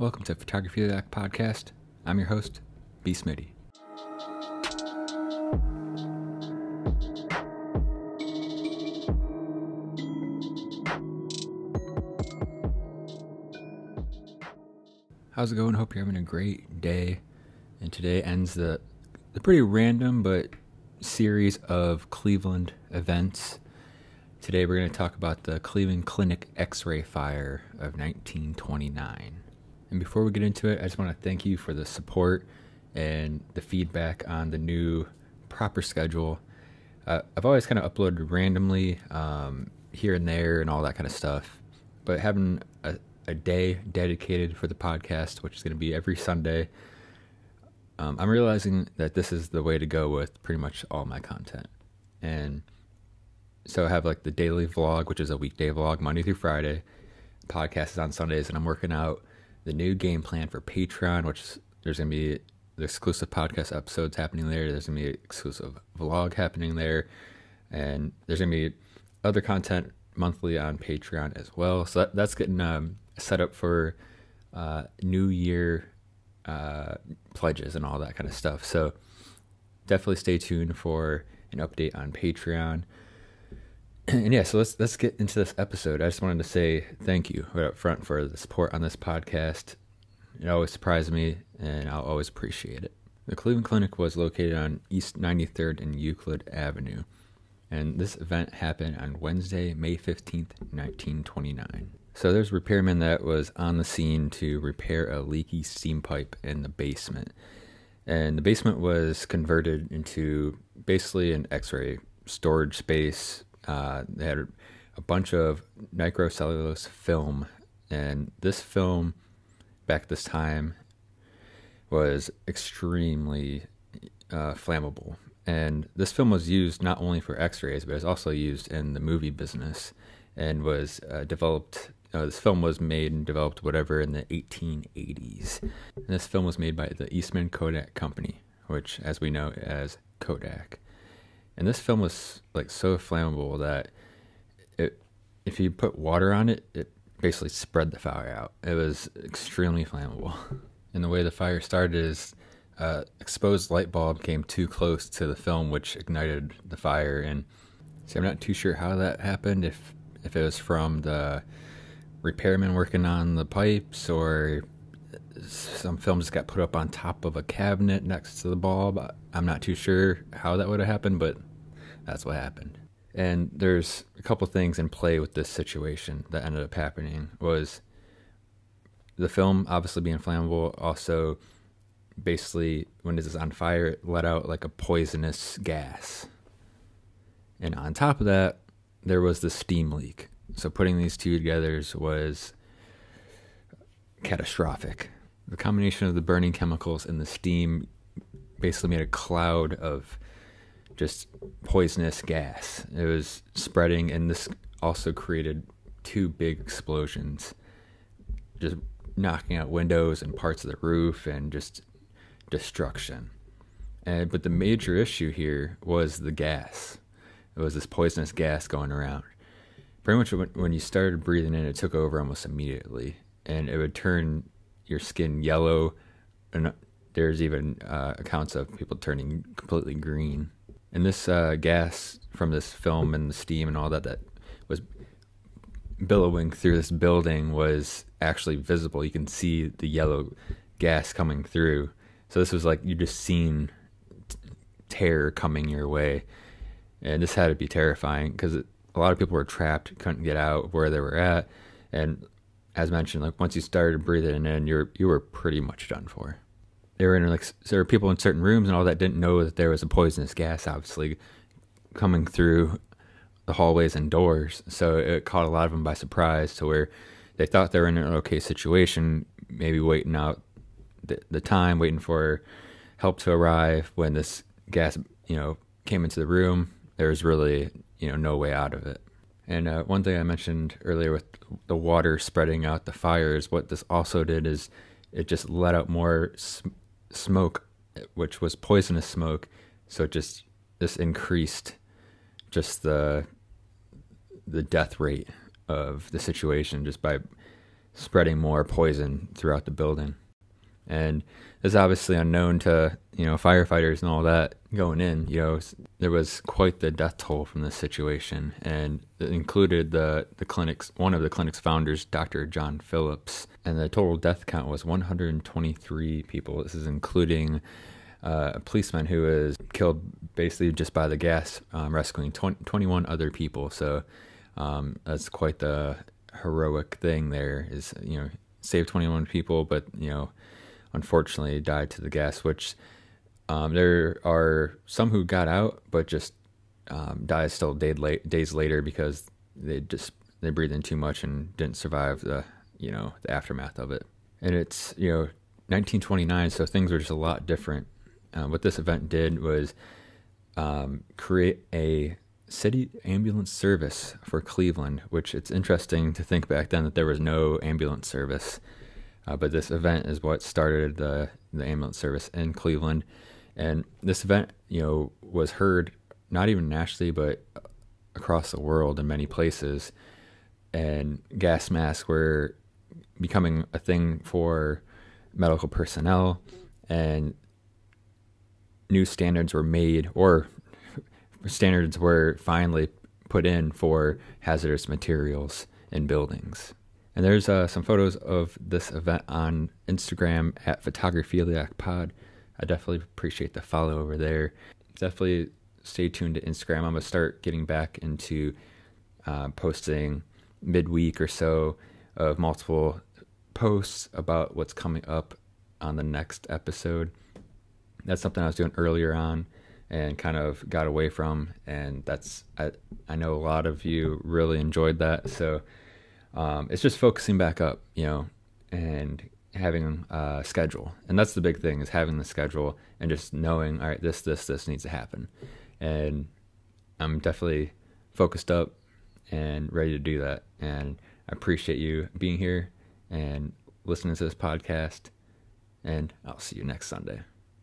Welcome to Photography That Podcast. I'm your host, B. Smitty. How's it going? Hope you're having a great day. And today ends the the pretty random but series of Cleveland events. Today we're going to talk about the Cleveland Clinic X-ray fire of 1929. And before we get into it, I just want to thank you for the support and the feedback on the new proper schedule. Uh, I've always kind of uploaded randomly um, here and there and all that kind of stuff, but having a, a day dedicated for the podcast, which is going to be every Sunday, um, I'm realizing that this is the way to go with pretty much all my content. And so I have like the daily vlog, which is a weekday vlog, Monday through Friday. Podcast is on Sundays, and I'm working out the new game plan for Patreon, which there's going to be the exclusive podcast episodes happening there. There's going to be exclusive vlog happening there. And there's going to be other content monthly on Patreon as well. So that, that's getting um, set up for uh, New Year uh, pledges and all that kind of stuff. So definitely stay tuned for an update on Patreon. and yeah, so let's let's get into this episode. I just wanted to say thank you right up front for the support on this podcast. It always surprised me, and I'll always appreciate it. The Cleveland Clinic was located on East 93rd and Euclid Avenue, and this event happened on Wednesday, May 15th, 1929. So there's a repairman that was on the scene to repair a leaky steam pipe in the basement. And the basement was converted into basically an x ray storage space uh, they had a bunch of nitrocellulose film, and this film back this time was extremely uh, flammable. And this film was used not only for X-rays, but it was also used in the movie business, and was uh, developed. Uh, this film was made and developed whatever in the 1880s. And this film was made by the Eastman Kodak Company, which, as we know, as Kodak. And this film was like so flammable that it, if you put water on it, it basically spread the fire out. It was extremely flammable. And the way the fire started is uh, exposed light bulb came too close to the film, which ignited the fire. And so I'm not too sure how that happened. If if it was from the repairman working on the pipes, or some film just got put up on top of a cabinet next to the bulb. I'm not too sure how that would have happened, but that's what happened. And there's a couple things in play with this situation that ended up happening was the film obviously being flammable, also basically when it is on fire, it let out like a poisonous gas. And on top of that, there was the steam leak. So putting these two together was catastrophic. The combination of the burning chemicals and the steam basically made a cloud of just poisonous gas. It was spreading, and this also created two big explosions, just knocking out windows and parts of the roof, and just destruction. And but the major issue here was the gas. It was this poisonous gas going around. Pretty much when, when you started breathing in, it took over almost immediately, and it would turn your skin yellow, and there's even uh, accounts of people turning completely green. And this uh, gas from this film and the steam and all that that was billowing through this building was actually visible. You can see the yellow gas coming through. So this was like you just seen terror coming your way, and this had to be terrifying because a lot of people were trapped, couldn't get out where they were at, and as mentioned, like once you started breathing in, you're you were pretty much done for they were in like there were people in certain rooms and all that didn't know that there was a poisonous gas obviously coming through the hallways and doors. So it caught a lot of them by surprise to where they thought they were in an okay situation maybe waiting out the, the time waiting for help to arrive. When this gas you know came into the room there was really you know no way out of it. And uh, one thing i mentioned earlier with the water spreading out the fires what this also did is it just let out more smoke, which was poisonous smoke. So just this increased just the the death rate of the situation just by spreading more poison throughout the building. And it's obviously unknown to you know firefighters and all that going in. You know, there was quite the death toll from this situation, and it included the the clinic's one of the clinic's founders, Dr. John Phillips, and the total death count was 123 people. This is including uh, a policeman who was killed basically just by the gas, um, rescuing 20, 21 other people. So um, that's quite the heroic thing. There is you know save 21 people, but you know unfortunately died to the gas, which um, there are some who got out, but just um, died still day late, days later because they just they breathed in too much and didn't survive the you know the aftermath of it. And it's you know 1929, so things were just a lot different. Uh, what this event did was um, create a city ambulance service for Cleveland, which it's interesting to think back then that there was no ambulance service. Uh, but this event is what started the the ambulance service in Cleveland, and this event, you know, was heard not even nationally, but across the world in many places. And gas masks were becoming a thing for medical personnel, and new standards were made, or standards were finally put in for hazardous materials in buildings. And there's uh, some photos of this event on Instagram at Photography Pod. I definitely appreciate the follow over there. Definitely stay tuned to Instagram. I'm gonna start getting back into uh, posting midweek or so of multiple posts about what's coming up on the next episode. That's something I was doing earlier on and kind of got away from, and that's I I know a lot of you really enjoyed that. So um, it's just focusing back up, you know, and having a schedule. And that's the big thing is having the schedule and just knowing, all right, this, this, this needs to happen. And I'm definitely focused up and ready to do that. And I appreciate you being here and listening to this podcast. And I'll see you next Sunday.